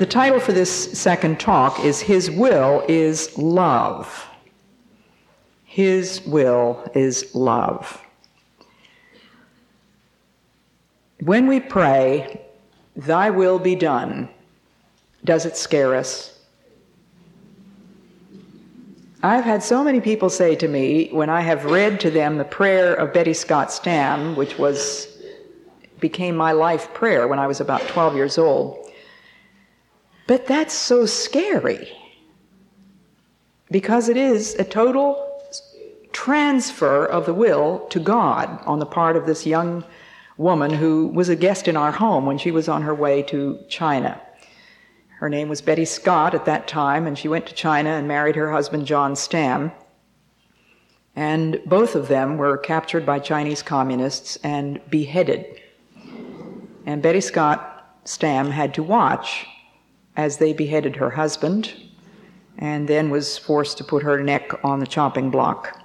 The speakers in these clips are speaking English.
The title for this second talk is His Will is Love. His will is love. When we pray, Thy will be done, does it scare us? I've had so many people say to me when I have read to them the prayer of Betty Scott Stam, which was became my life prayer when I was about 12 years old. But that's so scary because it is a total transfer of the will to God on the part of this young woman who was a guest in our home when she was on her way to China. Her name was Betty Scott at that time, and she went to China and married her husband, John Stam. And both of them were captured by Chinese communists and beheaded. And Betty Scott Stam had to watch as they beheaded her husband and then was forced to put her neck on the chopping block.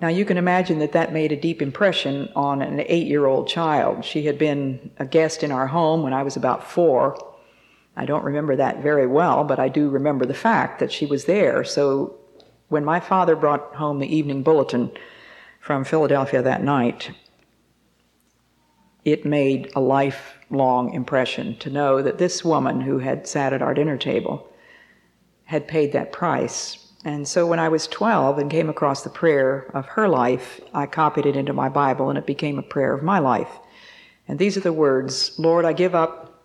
Now, you can imagine that that made a deep impression on an eight year old child. She had been a guest in our home when I was about four. I don't remember that very well, but I do remember the fact that she was there. So, when my father brought home the evening bulletin from Philadelphia that night, it made a lifelong impression to know that this woman who had sat at our dinner table had paid that price and so when I was 12 and came across the prayer of her life, I copied it into my Bible and it became a prayer of my life. And these are the words Lord, I give up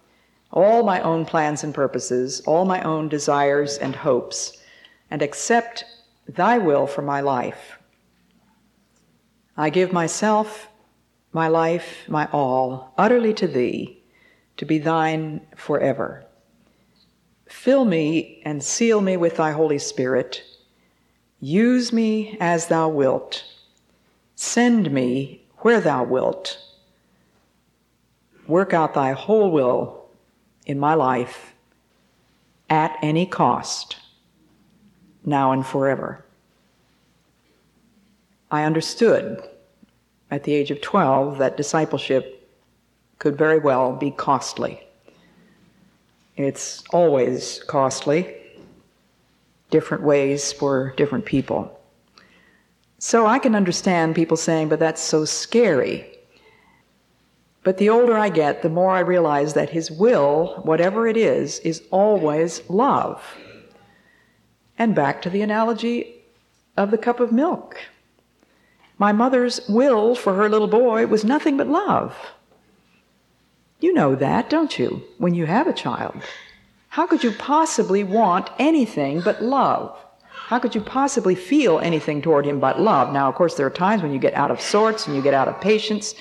all my own plans and purposes, all my own desires and hopes, and accept thy will for my life. I give myself, my life, my all, utterly to thee, to be thine forever. Fill me and seal me with thy Holy Spirit Use me as thou wilt. Send me where thou wilt. Work out thy whole will in my life at any cost, now and forever. I understood at the age of 12 that discipleship could very well be costly. It's always costly different ways for different people. So I can understand people saying, but that's so scary. But the older I get, the more I realize that His will, whatever it is, is always love. And back to the analogy of the cup of milk. My mother's will for her little boy was nothing but love. You know that, don't you, when you have a child? How could you possibly want anything but love? How could you possibly feel anything toward him but love? Now, of course, there are times when you get out of sorts and you get out of patience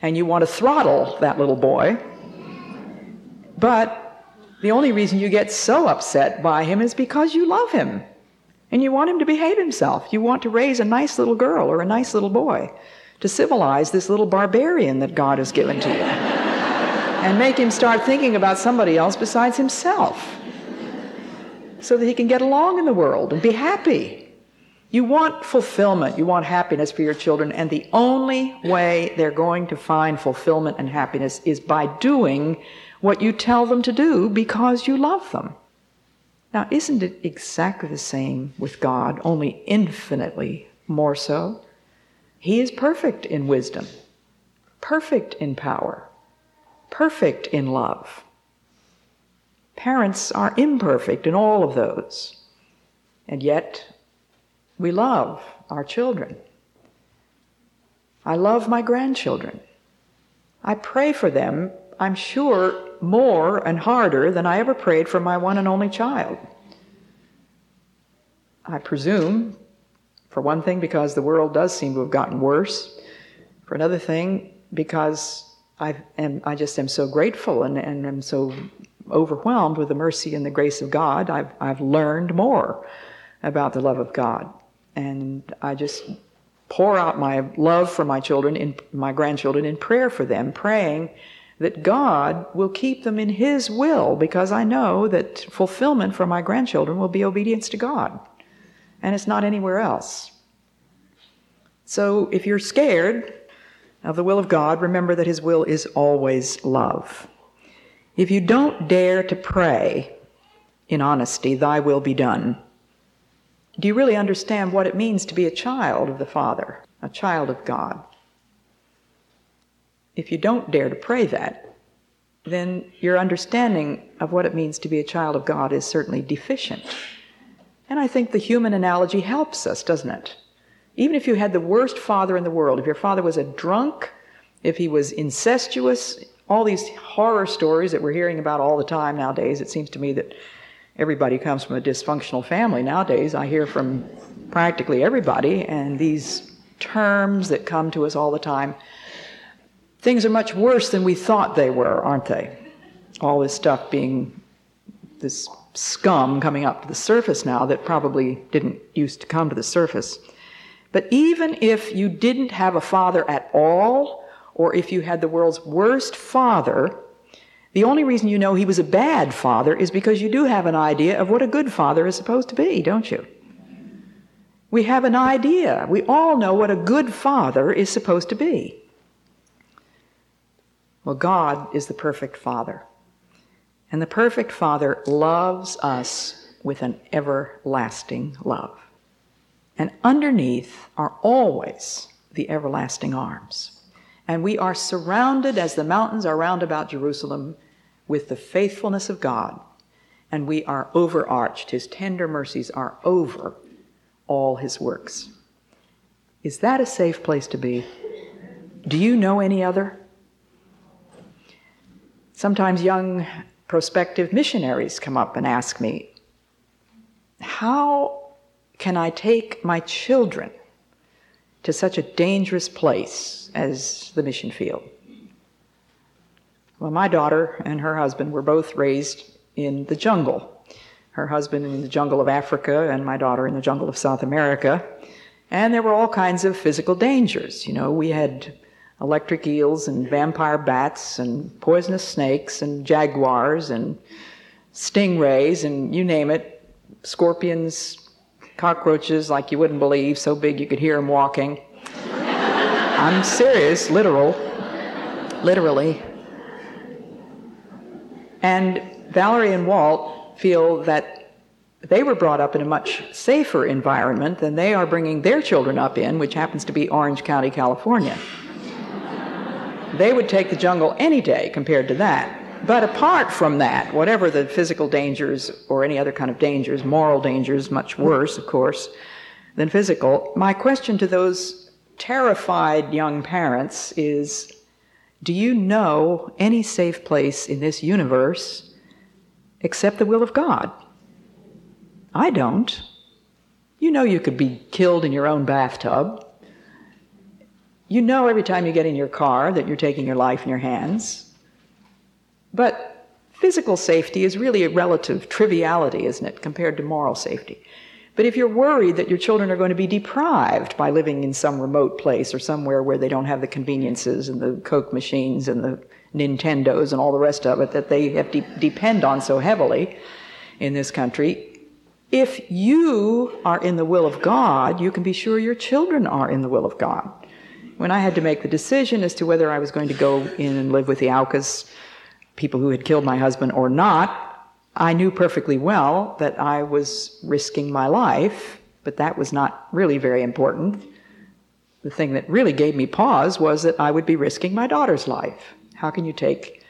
and you want to throttle that little boy. But the only reason you get so upset by him is because you love him and you want him to behave himself. You want to raise a nice little girl or a nice little boy to civilize this little barbarian that God has given to you and make him start thinking about somebody else besides himself so that he can get along in the world and be happy. You want fulfillment, you want happiness for your children, and the only way they're going to find fulfillment and happiness is by doing what you tell them to do because you love them. Now, isn't it exactly the same with God, only infinitely more so? He is perfect in wisdom, perfect in power, perfect in love. Parents are imperfect in all of those, and yet we love our children. I love my grandchildren. I pray for them, I'm sure, more and harder than I ever prayed for my one and only child. I presume, for one thing, because the world does seem to have gotten worse, for another thing, because I am I just am so grateful and, and am so overwhelmed with the mercy and the grace of God, I've, I've learned more about the love of God. And I just pour out my love for my children, in, my grandchildren, in prayer for them, praying that God will keep them in His will because I know that fulfillment for my grandchildren will be obedience to God. And it's not anywhere else. So if you're scared of the will of God, remember that His will is always love. If you don't dare to pray in honesty, Thy will be done, do you really understand what it means to be a child of the Father, a child of God? If you don't dare to pray that, then your understanding of what it means to be a child of God is certainly deficient. And I think the human analogy helps us, doesn't it? Even if you had the worst father in the world, if your father was a drunk, if he was incestuous, all these horror stories that we're hearing about all the time nowadays, it seems to me that everybody comes from a dysfunctional family nowadays. I hear from practically everybody, and these terms that come to us all the time. Things are much worse than we thought they were, aren't they? All this stuff being this scum coming up to the surface now that probably didn't used to come to the surface. But even if you didn't have a father at all, or if you had the world's worst father, the only reason you know he was a bad father is because you do have an idea of what a good father is supposed to be, don't you? We have an idea. We all know what a good father is supposed to be. Well, God is the perfect father. And the perfect father loves us with an everlasting love. And underneath are always the everlasting arms. And we are surrounded, as the mountains are round about Jerusalem, with the faithfulness of God. And we are overarched. His tender mercies are over all his works. Is that a safe place to be? Do you know any other? Sometimes young prospective missionaries come up and ask me, How can I take my children to such a dangerous place as the mission field? Well, my daughter and her husband were both raised in the jungle. Her husband in the jungle of Africa, and my daughter in the jungle of South America. And there were all kinds of physical dangers. You know, we had electric eels and vampire bats and poisonous snakes and jaguars and stingrays and you name it, scorpions, cockroaches like you wouldn't believe, so big you could hear them walking. I'm serious, literal, literally. And Valerie and Walt feel that they were brought up in a much safer environment than they are bringing their children up in, which happens to be Orange County, California. They would take the jungle any day compared to that. But apart from that, whatever the physical dangers or any other kind of dangers, moral dangers, much worse, of course, than physical, my question to those terrified young parents is Do you know any safe place in this universe except the will of God? I don't. You know you could be killed in your own bathtub. You know every time you get in your car that you're taking your life in your hands. But physical safety is really a relative triviality, isn't it, compared to moral safety? But if you're worried that your children are going to be deprived by living in some remote place or somewhere where they don't have the conveniences and the Coke machines and the Nintendos and all the rest of it that they have to depend on so heavily in this country, if you are in the will of God, you can be sure your children are in the will of God. When I had to make the decision as to whether I was going to go in and live with the Aucas people who had killed my husband or not, I knew perfectly well that I was risking my life, but that was not really very important. The thing that really gave me pause was that I would be risking my daughter's life. How can you take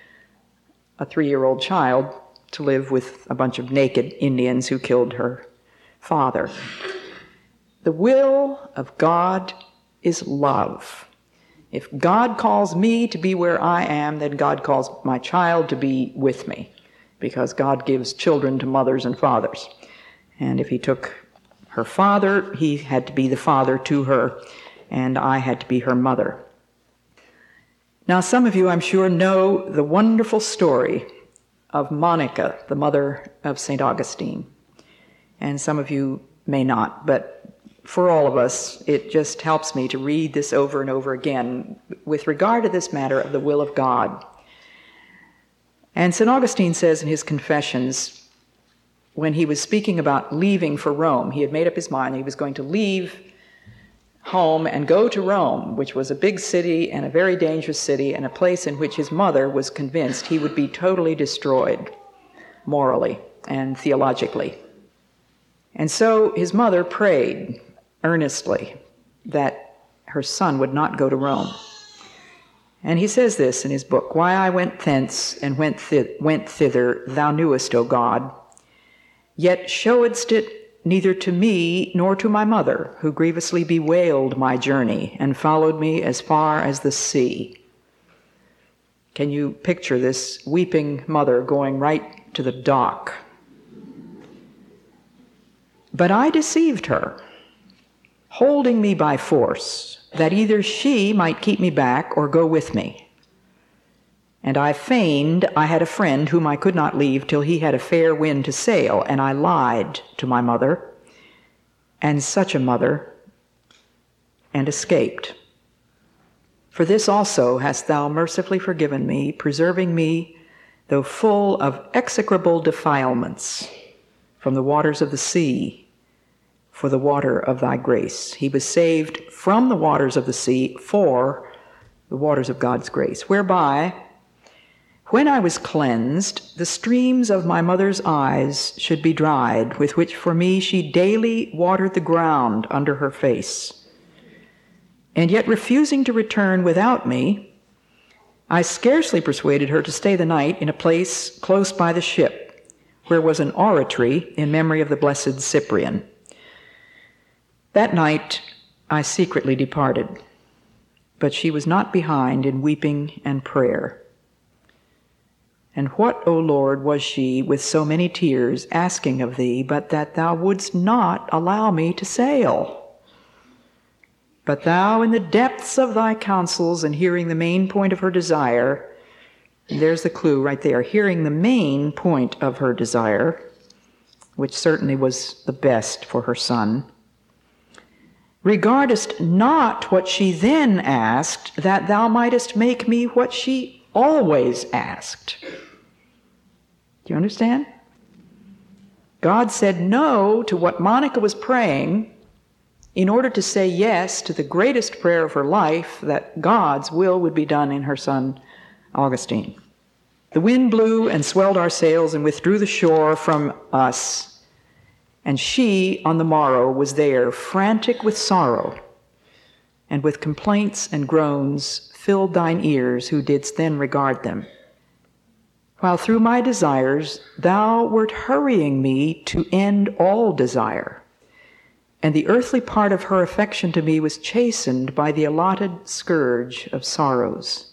a three year old child to live with a bunch of naked Indians who killed her father? The will of God is love. If God calls me to be where I am, then God calls my child to be with me, because God gives children to mothers and fathers. And if He took her father, He had to be the father to her, and I had to be her mother. Now, some of you, I'm sure, know the wonderful story of Monica, the mother of St. Augustine. And some of you may not, but for all of us, it just helps me to read this over and over again with regard to this matter of the will of God. And St. Augustine says in his Confessions, when he was speaking about leaving for Rome, he had made up his mind he was going to leave home and go to Rome, which was a big city and a very dangerous city, and a place in which his mother was convinced he would be totally destroyed morally and theologically. And so his mother prayed earnestly that her son would not go to Rome. And he says this in his book Why I went thence and went, th- went thither, thou knewest, O God. Yet showedst it neither to me nor to my mother, who grievously bewailed my journey and followed me as far as the sea. Can you picture this weeping mother going right to the dock? But I deceived her, holding me by force that either she might keep me back or go with me. And I feigned I had a friend whom I could not leave till he had a fair wind to sail, and I lied to my mother, and such a mother, and escaped. For this also hast thou mercifully forgiven me, preserving me, though full of execrable defilements, from the waters of the sea for the water of thy grace. He was saved from the waters of the sea for the waters of God's grace, whereby, when I was cleansed, the streams of my mother's eyes should be dried, with which for me she daily watered the ground under her face. And yet, refusing to return without me, I scarcely persuaded her to stay the night in a place close by the ship, where was an oratory in memory of the blessed Cyprian. That night I secretly departed, but she was not behind in weeping and prayer. And what, O Lord, was she with so many tears asking of thee, but that thou wouldst not allow me to sail? But thou, in the depths of thy counsels and hearing the main point of her desire, there's the clue right there, hearing the main point of her desire, which certainly was the best for her son, regardest not what she then asked, that thou mightest make me what she always asked. Do you understand? God said no to what Monica was praying in order to say yes to the greatest prayer of her life that God's will would be done in her son Augustine. The wind blew and swelled our sails and withdrew the shore from us and she, on the morrow, was there, frantic with sorrow, and with complaints and groans filled thine ears, who didst then regard them. While through my desires thou wert hurrying me to end all desire, and the earthly part of her affection to me was chastened by the allotted scourge of sorrows.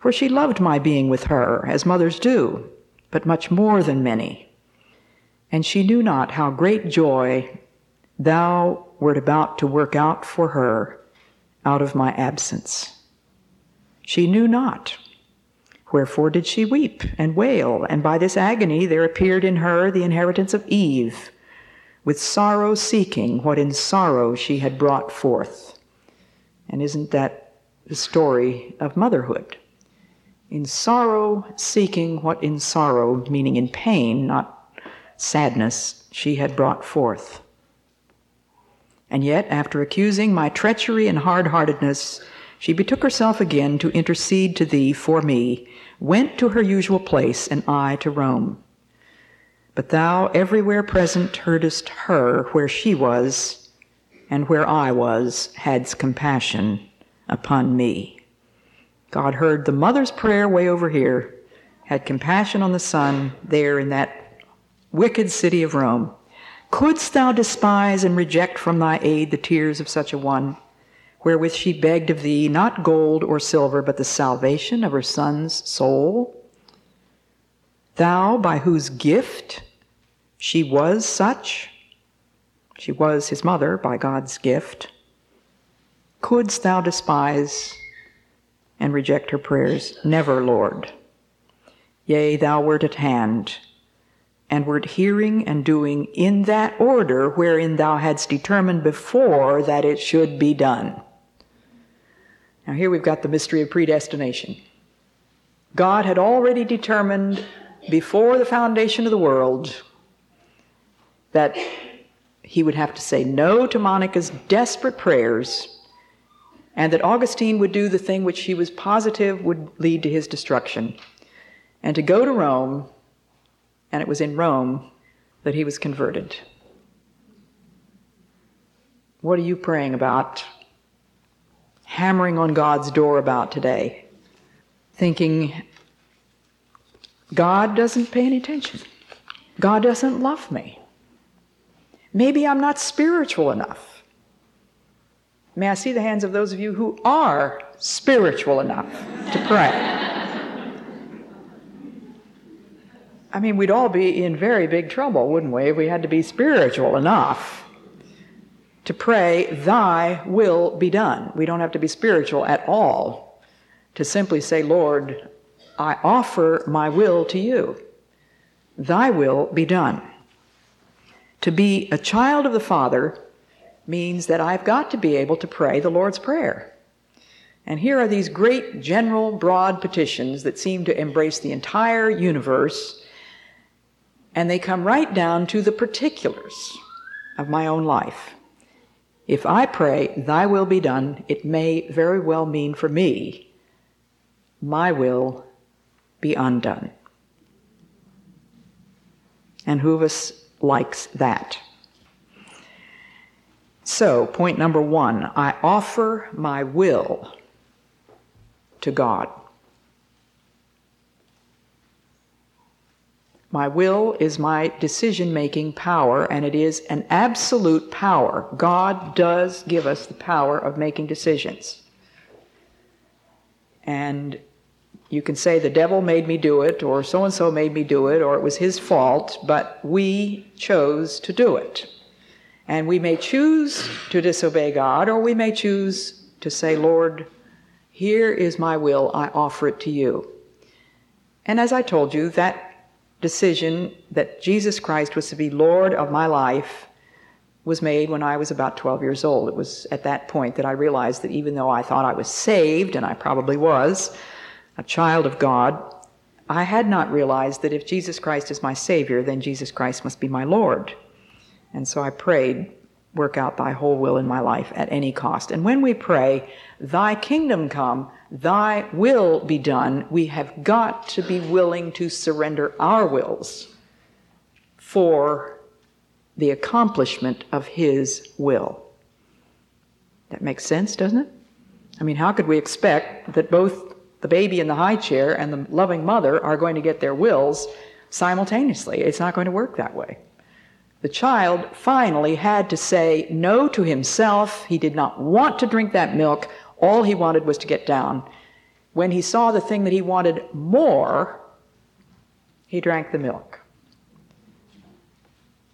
For she loved my being with her, as mothers do, but much more than many and she knew not how great joy thou wert about to work out for her out of my absence. She knew not. Wherefore did she weep and wail? And by this agony there appeared in her the inheritance of Eve, with sorrow seeking what in sorrow she had brought forth. And isn't that the story of motherhood? In sorrow seeking what in sorrow, meaning in pain, not sadness she had brought forth. And yet, after accusing my treachery and hard heartedness, she betook herself again to intercede to thee for me, went to her usual place, and I to Rome. But thou, everywhere present, heardest her where she was, and where I was, hadst compassion upon me. God heard the mother's prayer way over here, had compassion on the son there in that wicked city of Rome, couldst thou despise and reject from thy aid the tears of such a one, wherewith she begged of thee not gold or silver, but the salvation of her son's soul? Thou, by whose gift she was such, she was his mother by God's gift, couldst thou despise and reject her prayers? Never, Lord. Yea, thou wert at hand, and wert hearing and doing in that order wherein thou hadst determined before that it should be done. Now, here we've got the mystery of predestination. God had already determined before the foundation of the world that he would have to say no to Monica's desperate prayers and that Augustine would do the thing which he was positive would lead to his destruction and to go to Rome, and it was in Rome that he was converted. What are you praying about? Hammering on God's door about today? Thinking, God doesn't pay any attention. God doesn't love me. Maybe I'm not spiritual enough. May I see the hands of those of you who are spiritual enough to pray? I mean, we'd all be in very big trouble, wouldn't we, if we had to be spiritual enough to pray, Thy will be done. We don't have to be spiritual at all to simply say, Lord, I offer my will to you. Thy will be done. To be a child of the Father means that I've got to be able to pray the Lord's Prayer. And here are these great, general, broad petitions that seem to embrace the entire universe and they come right down to the particulars of my own life. If I pray, Thy will be done, it may very well mean for me, my will be undone. And who of us likes that? So, point number one I offer my will to God. My will is my decision making power, and it is an absolute power. God does give us the power of making decisions. And you can say the devil made me do it, or so and so made me do it, or it was his fault, but we chose to do it. And we may choose to disobey God, or we may choose to say, Lord, here is my will, I offer it to you. And as I told you, that decision that Jesus Christ was to be Lord of my life was made when I was about 12 years old. It was at that point that I realized that even though I thought I was saved, and I probably was, a child of God, I had not realized that if Jesus Christ is my Savior, then Jesus Christ must be my Lord. And so I prayed, work out thy whole will in my life at any cost. And when we pray, thy kingdom come, Thy will be done, we have got to be willing to surrender our wills for the accomplishment of His will. That makes sense, doesn't it? I mean, how could we expect that both the baby in the high chair and the loving mother are going to get their wills simultaneously? It's not going to work that way. The child finally had to say no to himself. He did not want to drink that milk. All he wanted was to get down. When he saw the thing that he wanted more, he drank the milk.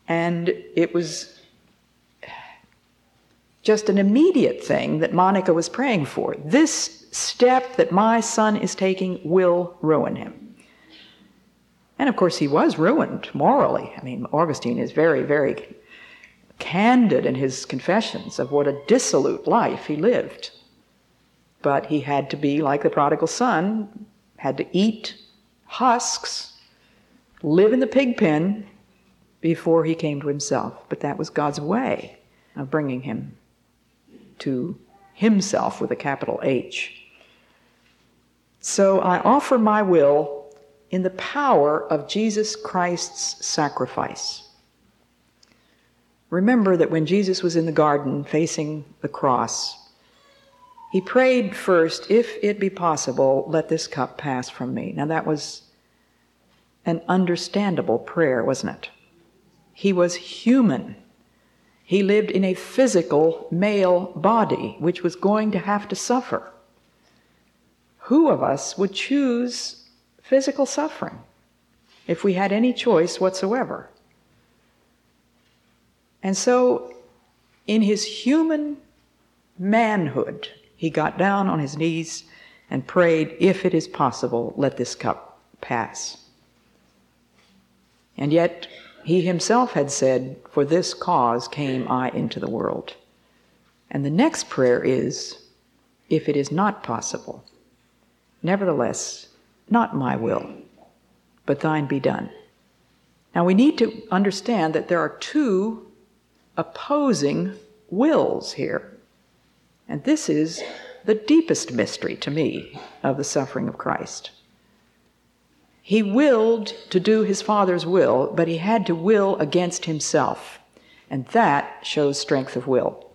And it was just an immediate thing that Monica was praying for. This step that my son is taking will ruin him. And of course, he was ruined morally. I mean, Augustine is very, very candid in his confessions of what a dissolute life he lived. But he had to be like the prodigal son, had to eat husks, live in the pig pen before he came to himself. But that was God's way of bringing him to himself with a capital H. So I offer my will in the power of Jesus Christ's sacrifice. Remember that when Jesus was in the garden facing the cross, he prayed first, if it be possible, let this cup pass from me. Now that was an understandable prayer, wasn't it? He was human. He lived in a physical male body, which was going to have to suffer. Who of us would choose physical suffering if we had any choice whatsoever? And so, in his human manhood, he got down on his knees and prayed, If it is possible, let this cup pass And yet, he himself had said, For this cause came I into the world. And the next prayer is, If it is not possible, nevertheless, not my will, but thine be done. Now we need to understand that there are two opposing wills here. And this is the deepest mystery to me of the suffering of Christ. He willed to do his Father's will, but he had to will against himself. And that shows strength of will.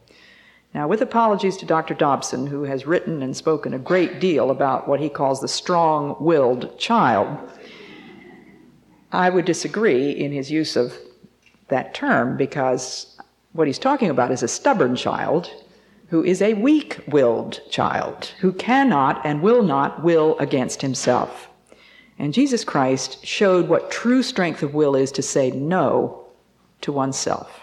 Now, with apologies to Dr. Dobson, who has written and spoken a great deal about what he calls the strong willed child, I would disagree in his use of that term because what he's talking about is a stubborn child who is a weak willed child, who cannot and will not will against himself. And Jesus Christ showed what true strength of will is to say no to oneself.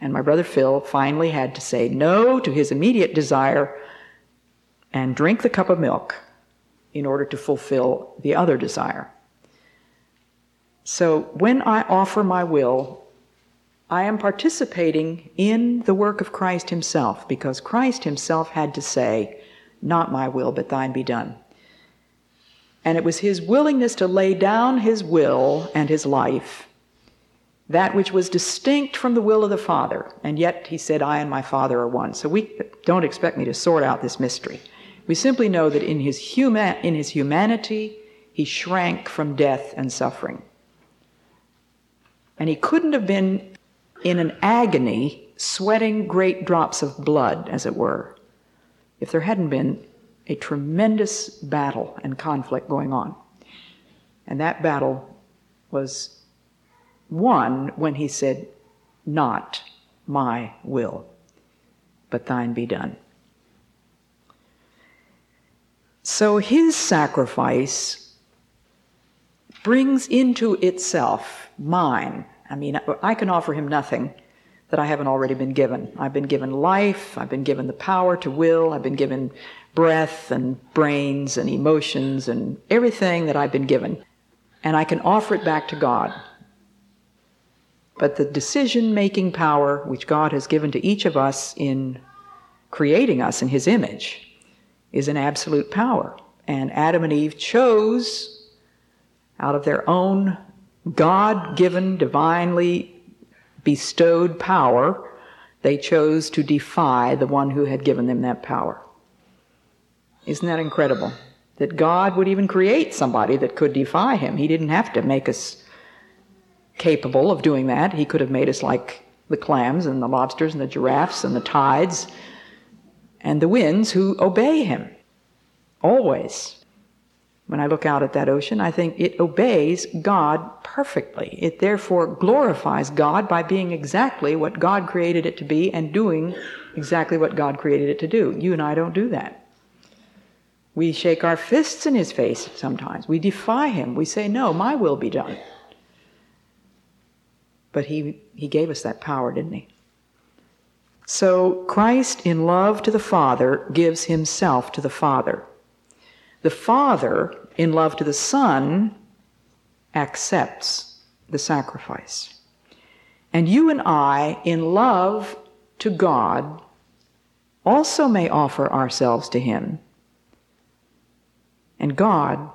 And my brother Phil finally had to say no to his immediate desire and drink the cup of milk in order to fulfill the other desire. So when I offer my will, I am participating in the work of Christ Himself because Christ Himself had to say, Not my will, but thine be done. And it was his willingness to lay down his will and his life, that which was distinct from the will of the Father. And yet he said, I and my Father are one. So we don't expect me to sort out this mystery. We simply know that in his, human, in his humanity, he shrank from death and suffering. And he couldn't have been in an agony, sweating great drops of blood, as it were, if there hadn't been a tremendous battle and conflict going on. And that battle was won when he said, Not my will, but thine be done. So his sacrifice brings into itself mine. I mean, I can offer him nothing that I haven't already been given. I've been given life, I've been given the power to will, I've been given breath and brains and emotions and everything that I've been given. And I can offer it back to God. But the decision making power which God has given to each of us in creating us in His image is an absolute power. And Adam and Eve chose out of their own God given, divinely bestowed power, they chose to defy the one who had given them that power. Isn't that incredible? That God would even create somebody that could defy him. He didn't have to make us capable of doing that. He could have made us like the clams and the lobsters and the giraffes and the tides and the winds who obey him. Always. When I look out at that ocean, I think it obeys God perfectly. It therefore glorifies God by being exactly what God created it to be and doing exactly what God created it to do. You and I don't do that. We shake our fists in his face sometimes. We defy him. We say, No, my will be done. But he, he gave us that power, didn't he? So Christ, in love to the Father, gives himself to the Father. The Father, in love to the Son, accepts the sacrifice. And you and I, in love to God, also may offer ourselves to Him. And God,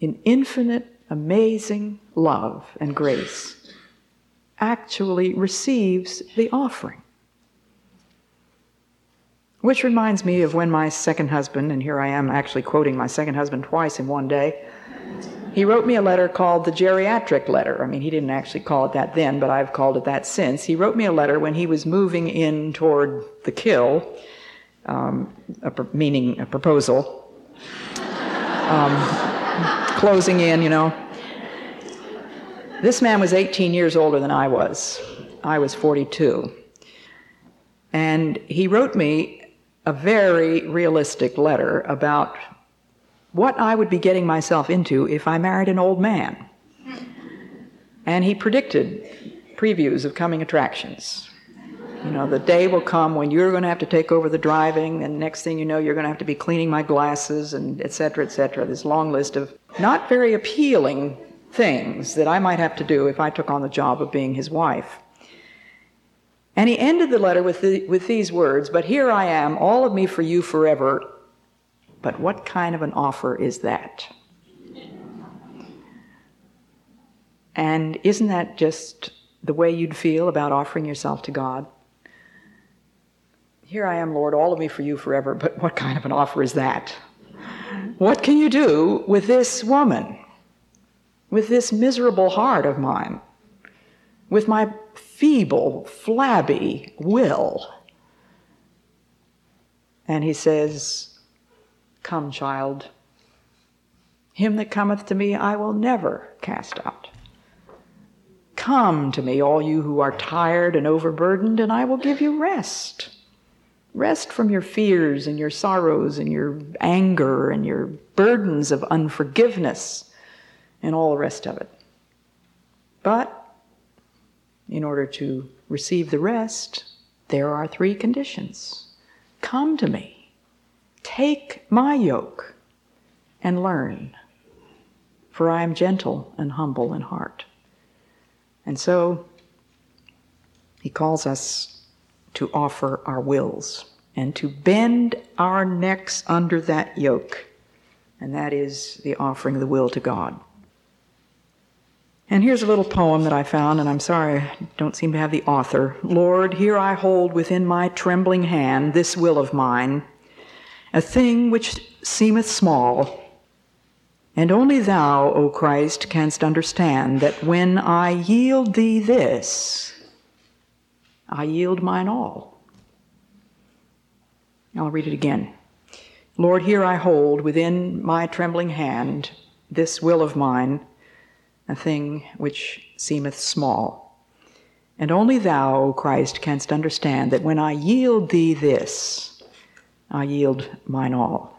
in infinite, amazing love and grace, actually receives the offering. Which reminds me of when my second husband, and here I am actually quoting my second husband twice in one day, he wrote me a letter called the geriatric letter. I mean, he didn't actually call it that then, but I've called it that since. He wrote me a letter when he was moving in toward the kill, um, a meaning a proposal, um, closing in, you know. This man was 18 years older than I was. I was 42. And he wrote me a very realistic letter about what I would be getting myself into if I married an old man. And he predicted previews of coming attractions. You know, the day will come when you're going to have to take over the driving, and next thing you know, you're going to have to be cleaning my glasses, and et cetera, et cetera. This long list of not very appealing things that I might have to do if I took on the job of being his wife. And he ended the letter with, the, with these words But here I am, all of me for you forever. But what kind of an offer is that? And isn't that just the way you'd feel about offering yourself to God? Here I am, Lord, all of me for you forever, but what kind of an offer is that? What can you do with this woman, with this miserable heart of mine, with my feeble, flabby will? And he says, Come, child. Him that cometh to me I will never cast out. Come to me, all you who are tired and overburdened, and I will give you rest. Rest from your fears and your sorrows and your anger and your burdens of unforgiveness and all the rest of it. But in order to receive the rest, there are three conditions. Come to me, take my yoke, and learn, for I am gentle and humble in heart. And so he calls us to offer our wills and to bend our necks under that yoke. And that is the offering of the will to God. And here's a little poem that I found, and I'm sorry I don't seem to have the author. Lord, here I hold within my trembling hand this will of mine, a thing which seemeth small, and only thou, O Christ, canst understand that when I yield thee this, I yield mine all. I'll read it again. Lord, here I hold within my trembling hand this will of mine, a thing which seemeth small. And only thou, O Christ, canst understand that when I yield thee this, I yield mine all.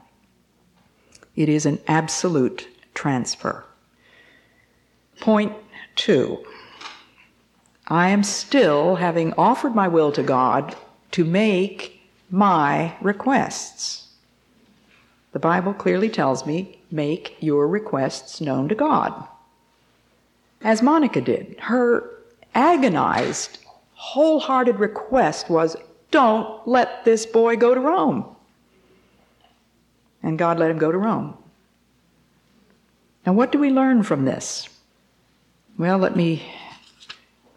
It is an absolute transfer. Point two I am still, having offered my will to God, to make my requests. The Bible clearly tells me make your requests known to God. As Monica did, her agonized, wholehearted request was don't let this boy go to Rome. And God let him go to Rome. Now, what do we learn from this? Well, let me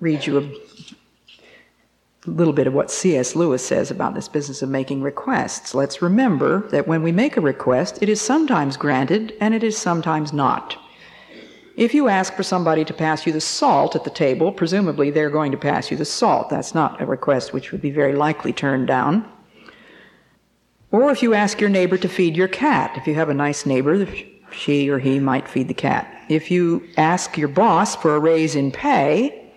read you a little bit of what C.S. Lewis says about this business of making requests. Let's remember that when we make a request, it is sometimes granted and it is sometimes not. If you ask for somebody to pass you the salt at the table, presumably they're going to pass you the salt. That's not a request which would be very likely turned down. Or if you ask your neighbor to feed your cat, if you have a nice neighbor, she or he might feed the cat. If you ask your boss for a raise in pay,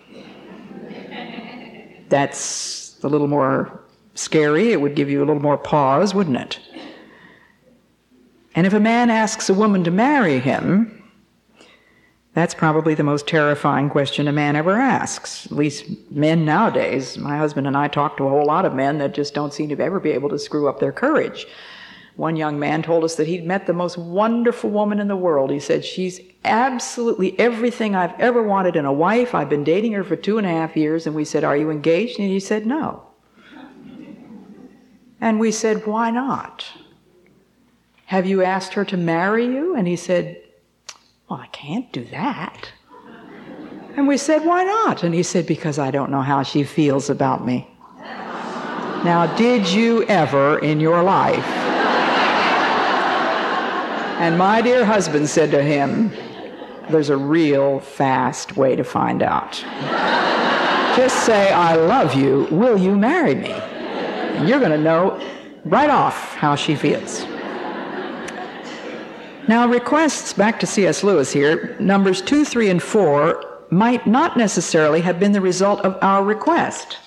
that's a little more scary. It would give you a little more pause, wouldn't it? And if a man asks a woman to marry him, that's probably the most terrifying question a man ever asks. At least men nowadays. My husband and I talk to a whole lot of men that just don't seem to ever be able to screw up their courage. One young man told us that he'd met the most wonderful woman in the world. He said, She's absolutely everything I've ever wanted in a wife. I've been dating her for two and a half years. And we said, Are you engaged? And he said, No. And we said, Why not? Have you asked her to marry you? And he said, well, I can't do that. And we said, Why not? And he said, Because I don't know how she feels about me. Now, did you ever in your life? And my dear husband said to him, There's a real fast way to find out. Just say, I love you. Will you marry me? And you're going to know right off how she feels. Now, requests, back to C.S. Lewis here, numbers 2, 3, and 4 might not necessarily have been the result of our request.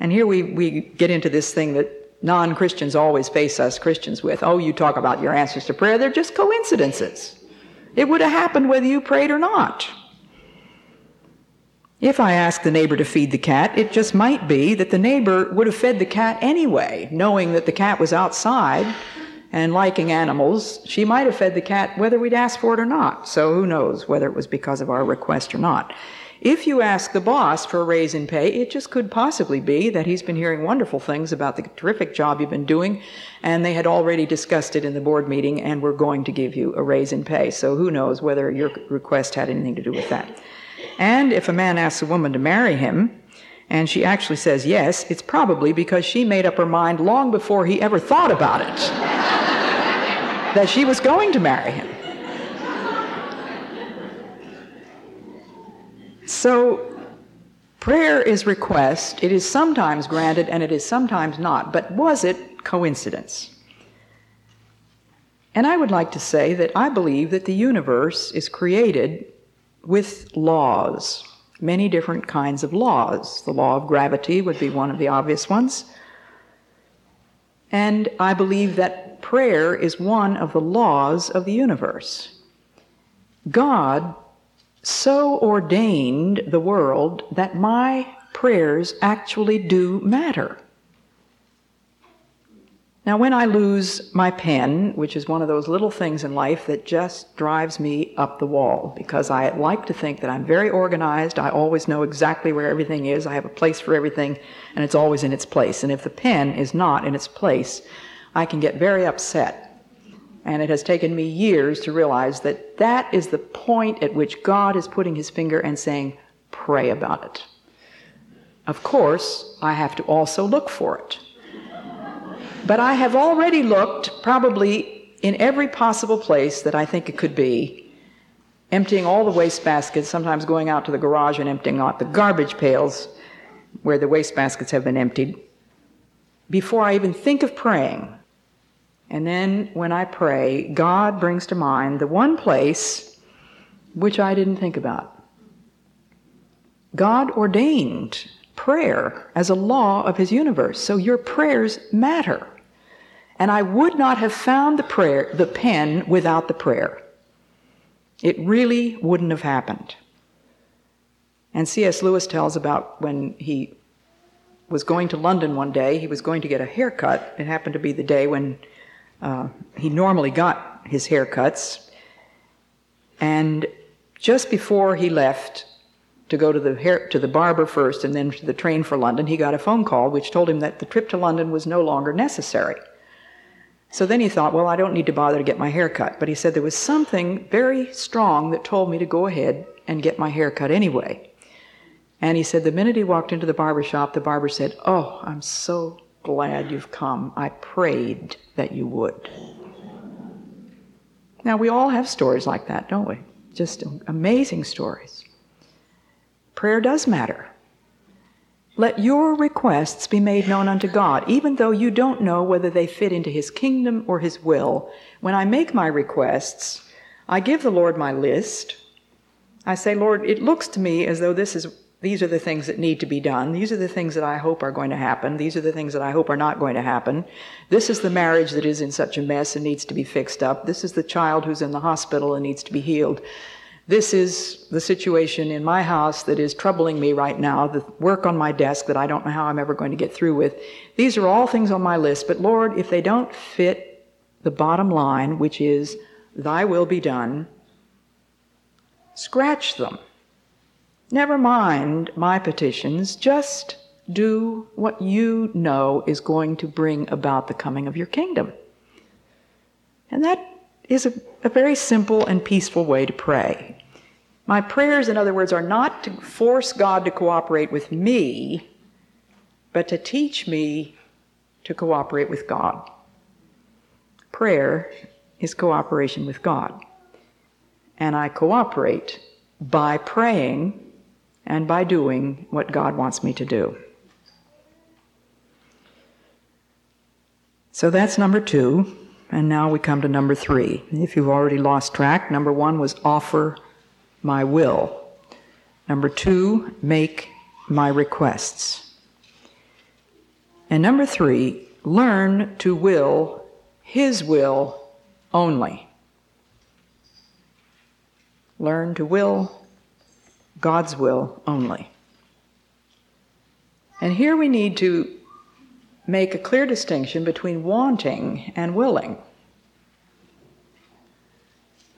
And here we, we get into this thing that non Christians always face us Christians with. Oh, you talk about your answers to prayer, they're just coincidences. It would have happened whether you prayed or not. If I asked the neighbor to feed the cat, it just might be that the neighbor would have fed the cat anyway, knowing that the cat was outside and liking animals, she might have fed the cat whether we'd asked for it or not. So who knows whether it was because of our request or not. If you ask the boss for a raise in pay, it just could possibly be that he's been hearing wonderful things about the terrific job you've been doing, and they had already discussed it in the board meeting and were going to give you a raise in pay. So who knows whether your request had anything to do with that. And if a man asks a woman to marry him, and she actually says yes, it's probably because she made up her mind long before he ever thought about it that she was going to marry him. So, prayer is request. It is sometimes granted and it is sometimes not. But was it coincidence? And I would like to say that I believe that the universe is created with laws, many different kinds of laws. The law of gravity would be one of the obvious ones. And I believe that prayer is one of the laws of the universe. God so ordained the world that my prayers actually do matter. Now, when I lose my pen, which is one of those little things in life that just drives me up the wall, because I like to think that I'm very organized, I always know exactly where everything is, I have a place for everything, and it's always in its place. And if the pen is not in its place, I can get very upset. And it has taken me years to realize that that is the point at which God is putting his finger and saying, pray about it. Of course, I have to also look for it. But I have already looked probably in every possible place that I think it could be, emptying all the waste baskets, sometimes going out to the garage and emptying out the garbage pails where the waste baskets have been emptied, before I even think of praying. And then when I pray, God brings to mind the one place which I didn't think about. God ordained prayer as a law of his universe, so your prayers matter. And I would not have found the prayer, the pen without the prayer. It really wouldn't have happened. And C.S. Lewis tells about when he was going to London one day, he was going to get a haircut. It happened to be the day when uh, he normally got his haircuts. And just before he left to go to the hair, to the barber first and then to the train for London, he got a phone call which told him that the trip to London was no longer necessary. So then he thought, well, I don't need to bother to get my hair cut. But he said there was something very strong that told me to go ahead and get my hair cut anyway. And he said the minute he walked into the barber shop, the barber said, Oh, I'm so glad you've come. I prayed that you would. Now, we all have stories like that, don't we? Just amazing stories. Prayer does matter. Let your requests be made known unto God, even though you don't know whether they fit into His kingdom or His will. When I make my requests, I give the Lord my list. I say, Lord, it looks to me as though this is these are the things that need to be done. These are the things that I hope are going to happen. These are the things that I hope are not going to happen. This is the marriage that is in such a mess and needs to be fixed up. This is the child who's in the hospital and needs to be healed. This is the situation in my house that is troubling me right now, the work on my desk that I don't know how I'm ever going to get through with. These are all things on my list, but Lord, if they don't fit the bottom line, which is, Thy will be done, scratch them Never mind my petitions, just do what you know is going to bring about the coming of your kingdom. And that is a, a, very simple and peaceful way to pray. My prayers, in other words, are not to force God to cooperate with me, but to teach me to cooperate with God. Prayer is cooperation with God. And I cooperate by praying and by doing what God wants me to do. So that's number two. And now we come to number three. If you've already lost track, number one was offer my will. Number two, make my requests. And number three, learn to will His will only. Learn to will God's will only. And here we need to make a clear distinction between wanting and willing.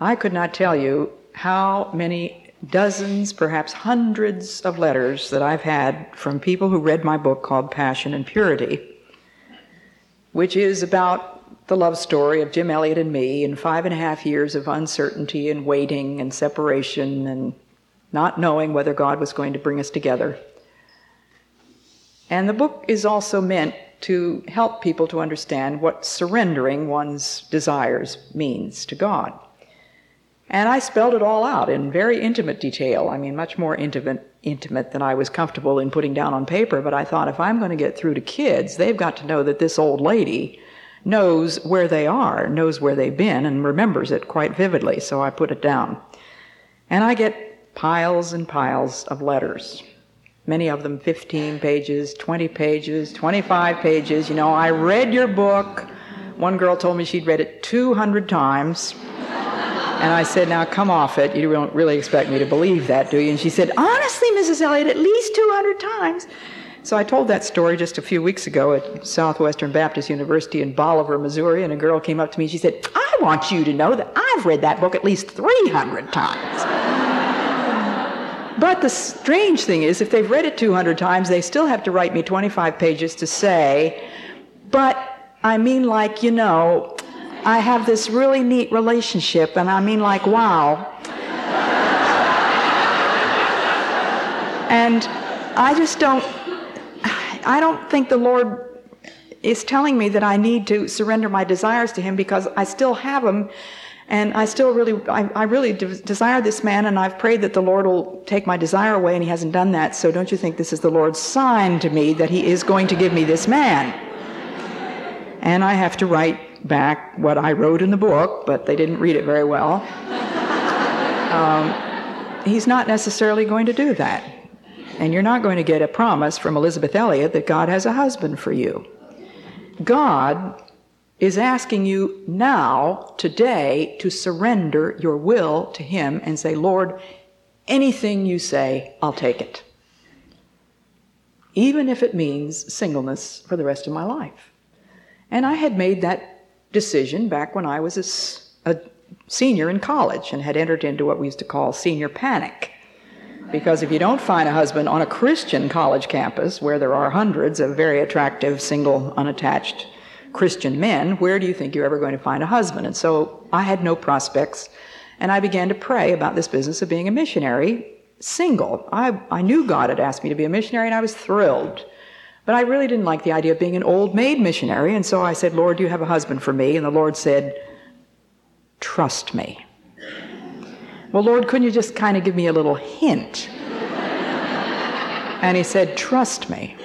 I could not tell you how many dozens, perhaps hundreds of letters that I've had from people who read my book called Passion and Purity, which is about the love story of Jim Elliot and me in five and a half years of uncertainty and waiting and separation and not knowing whether God was going to bring us together. And the book is also meant to help people to understand what surrendering one's desires means to God. And I spelled it all out in very intimate detail. I mean, much more intimate, intimate than I was comfortable in putting down on paper. But I thought if I'm going to get through to kids, they've got to know that this old lady knows where they are, knows where they've been, and remembers it quite vividly, so I put it down. And I get piles and piles of letters, many of them 15 pages, 20 pages, 25 pages. You know, I read your book. One girl told me she'd read it 200 times. And I said, Now come off it. You don't really expect me to believe that, do you? And she said, Honestly, Mrs. Elliot, at least 200 times. So I told that story just a few weeks ago at Southwestern Baptist University in Bolivar, Missouri, and a girl came up to me and she said, I want you to know that I've read that book at least 300 times. But the strange thing is, if they've read it 200 times, they still have to write me 25 pages to say, but I mean, like, you know, I have this really neat relationship, and I mean, like, wow. and I just don't I don't think the Lord is telling me that I need to surrender my desires to Him because I still have them. And I still really, I, I really de- desire this man, and I've prayed that the Lord will take my desire away, and He hasn't done that. So don't you think this is the Lord's sign to me that He is going to give me this man? And I have to write back what I wrote in the book, but they didn't read it very well. Um, he's not necessarily going to do that. And you're not going to get a promise from Elisabeth Elliot that God has a husband for you. God is asking you now, today, to surrender your will to Him and say, Lord, anything you say, I'll take it. Even if it means singleness for the rest of my life. And I had made that decision back when I was a, a senior in college and had entered into what we used to call senior panic. Because if you don't find a husband on a Christian college campus where there are hundreds of very attractive, single, unattached Christian men, where do you think you're ever going to find a husband? And so I had no prospects, and I began to pray about this business of being a missionary single. I, I knew God had asked me to be a missionary, and I was thrilled. But I really didn't like the idea of being an old maid missionary, and so I said, Lord, do you have a husband for me? And the Lord said, Trust me. Well, Lord, couldn't you just kind of give me a little hint? and he said, Trust me.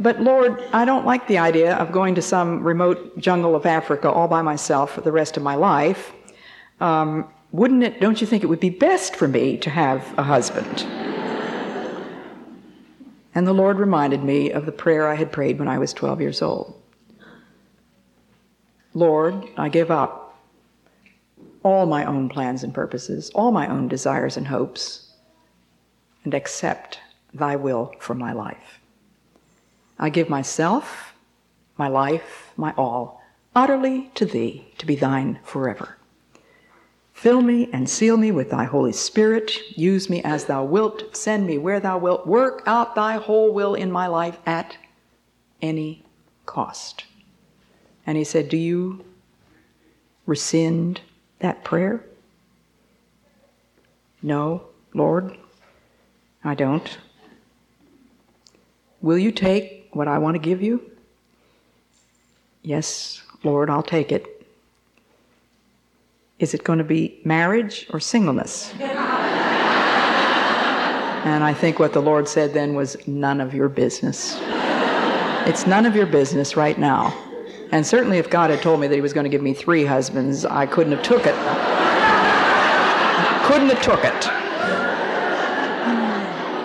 But Lord, I don't like the idea of going to some remote jungle of Africa all by myself for the rest of my life. Um, wouldn't it, don't you think it would be best for me to have a husband? and the Lord reminded me of the prayer I had prayed when I was 12 years old. Lord, I give up all my own plans and purposes, all my own desires and hopes, and accept thy will for my life. I give myself, my life, my all, utterly to thee, to be thine forever. Fill me and seal me with thy Holy Spirit. Use me as thou wilt. Send me where thou wilt. Work out thy whole will in my life at any cost. And he said, Do you rescind that prayer? No, Lord, I don't. Will you take what I want to give you? Yes, Lord, I'll take it. Is it going to be marriage or singleness? and I think what the Lord said then was none of your business. It's none of your business right now. And certainly if God had told me that he was going to give me three husbands, I couldn't have took it. couldn't have took it.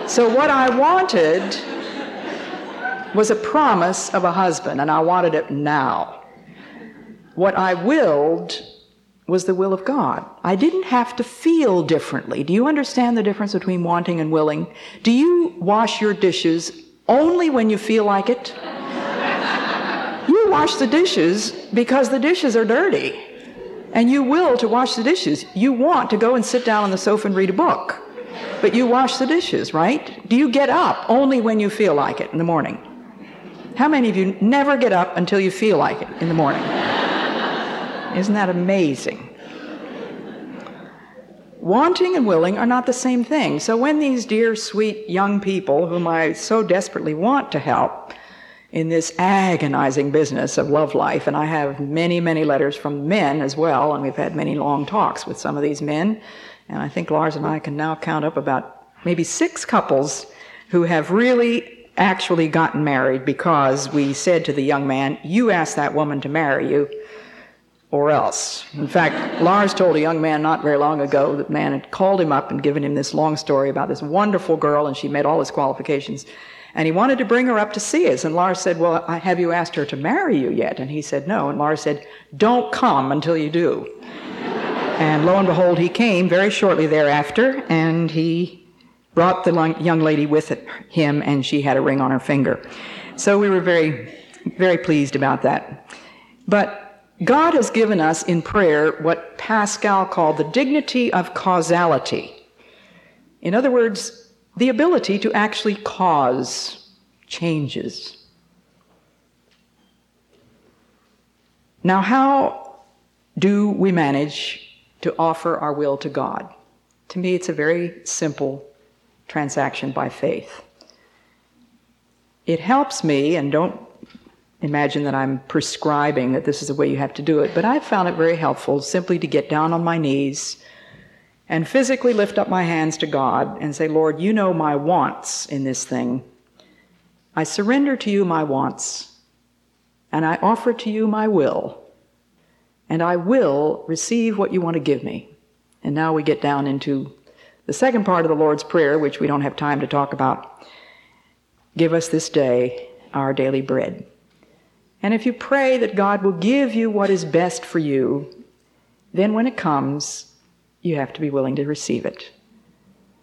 So what I wanted was a promise of a husband, and I wanted it now. What I willed was the will of God. I didn't have to feel differently. Do you understand the difference between wanting and willing? Do you wash your dishes only when you feel like it? You wash the dishes because the dishes are dirty. And you will to wash the dishes. You want to go and sit down on the sofa and read a book. But you wash the dishes, right? Do you get up only when you feel like it in the morning? How many of you never get up until you feel like it in the morning? Isn't that amazing? Wanting and willing are not the same thing. So when these dear, sweet young people, whom I so desperately want to help, in this agonizing business of love life. And I have many, many letters from men as well, and we've had many long talks with some of these men. And I think Lars and I can now count up about maybe six couples who have really actually gotten married because we said to the young man, You asked that woman to marry you, or else. In fact, Lars told a young man not very long ago that man had called him up and given him this long story about this wonderful girl, and she met all his qualifications. And he wanted to bring her up to see us. And Lars said, Well, have you asked her to marry you yet? And he said, No. And Lars said, Don't come until you do. and lo and behold, he came very shortly thereafter, and he brought the young lady with him, and she had a ring on her finger. So we were very, very pleased about that. But God has given us in prayer what Pascal called the dignity of causality. In other words, the ability to actually cause changes. Now, how do we manage to offer our will to God? To me, it's a very simple transaction by faith. It helps me, and don't imagine that I'm prescribing that this is the way you have to do it, but I've found it very helpful simply to get down on my knees and physically lift up my hands to God and say, Lord, you know my wants in this thing. I surrender to you my wants, and I offer to you my will, and I will receive what you want to give me. And now we get down into the second part of the Lord's Prayer, which we don't have time to talk about. Give us this day our daily bread. And if you pray that God will give you what is best for you, then when it comes, you have to be willing to receive it.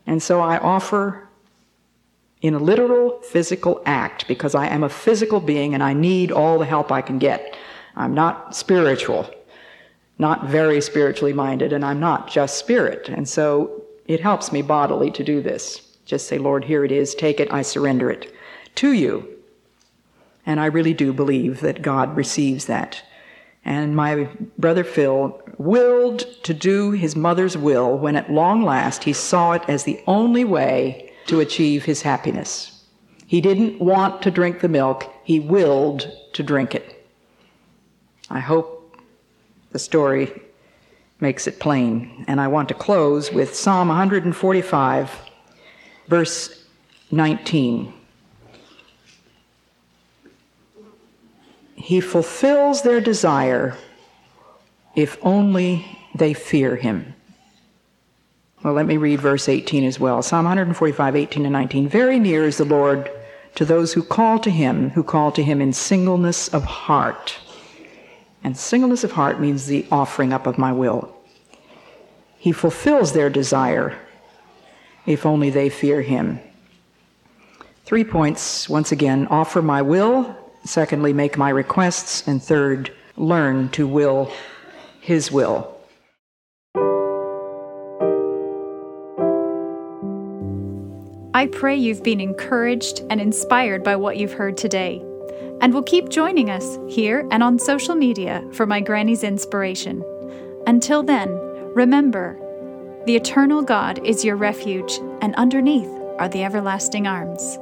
And so I offer in a literal physical act because I am a physical being and I need all the help I can get. I'm not spiritual, not very spiritually minded, and I'm not just spirit. And so it helps me bodily to do this. Just say, Lord, here it is, take it, I surrender it to you. And I really do believe that God receives that. And my brother Phil willed to do his mother's will when at long last he saw it as the only way to achieve his happiness. He didn't want to drink the milk, he willed to drink it. I hope the story makes it plain. And I want to close with Psalm 145, verse 19. He fulfills their desire if only they fear him. Well, let me read verse 18 as well. Psalm 145, 18 and 19. Very near is the Lord to those who call to him, who call to him in singleness of heart. And singleness of heart means the offering up of my will. He fulfills their desire if only they fear him. Three points once again offer my will, secondly, make my requests, and third, learn to will his will. I pray you've been encouraged and inspired by what you've heard today, and will keep joining us here and on social media for my Granny's inspiration. Until then, remember the eternal God is your refuge, and underneath are the everlasting arms.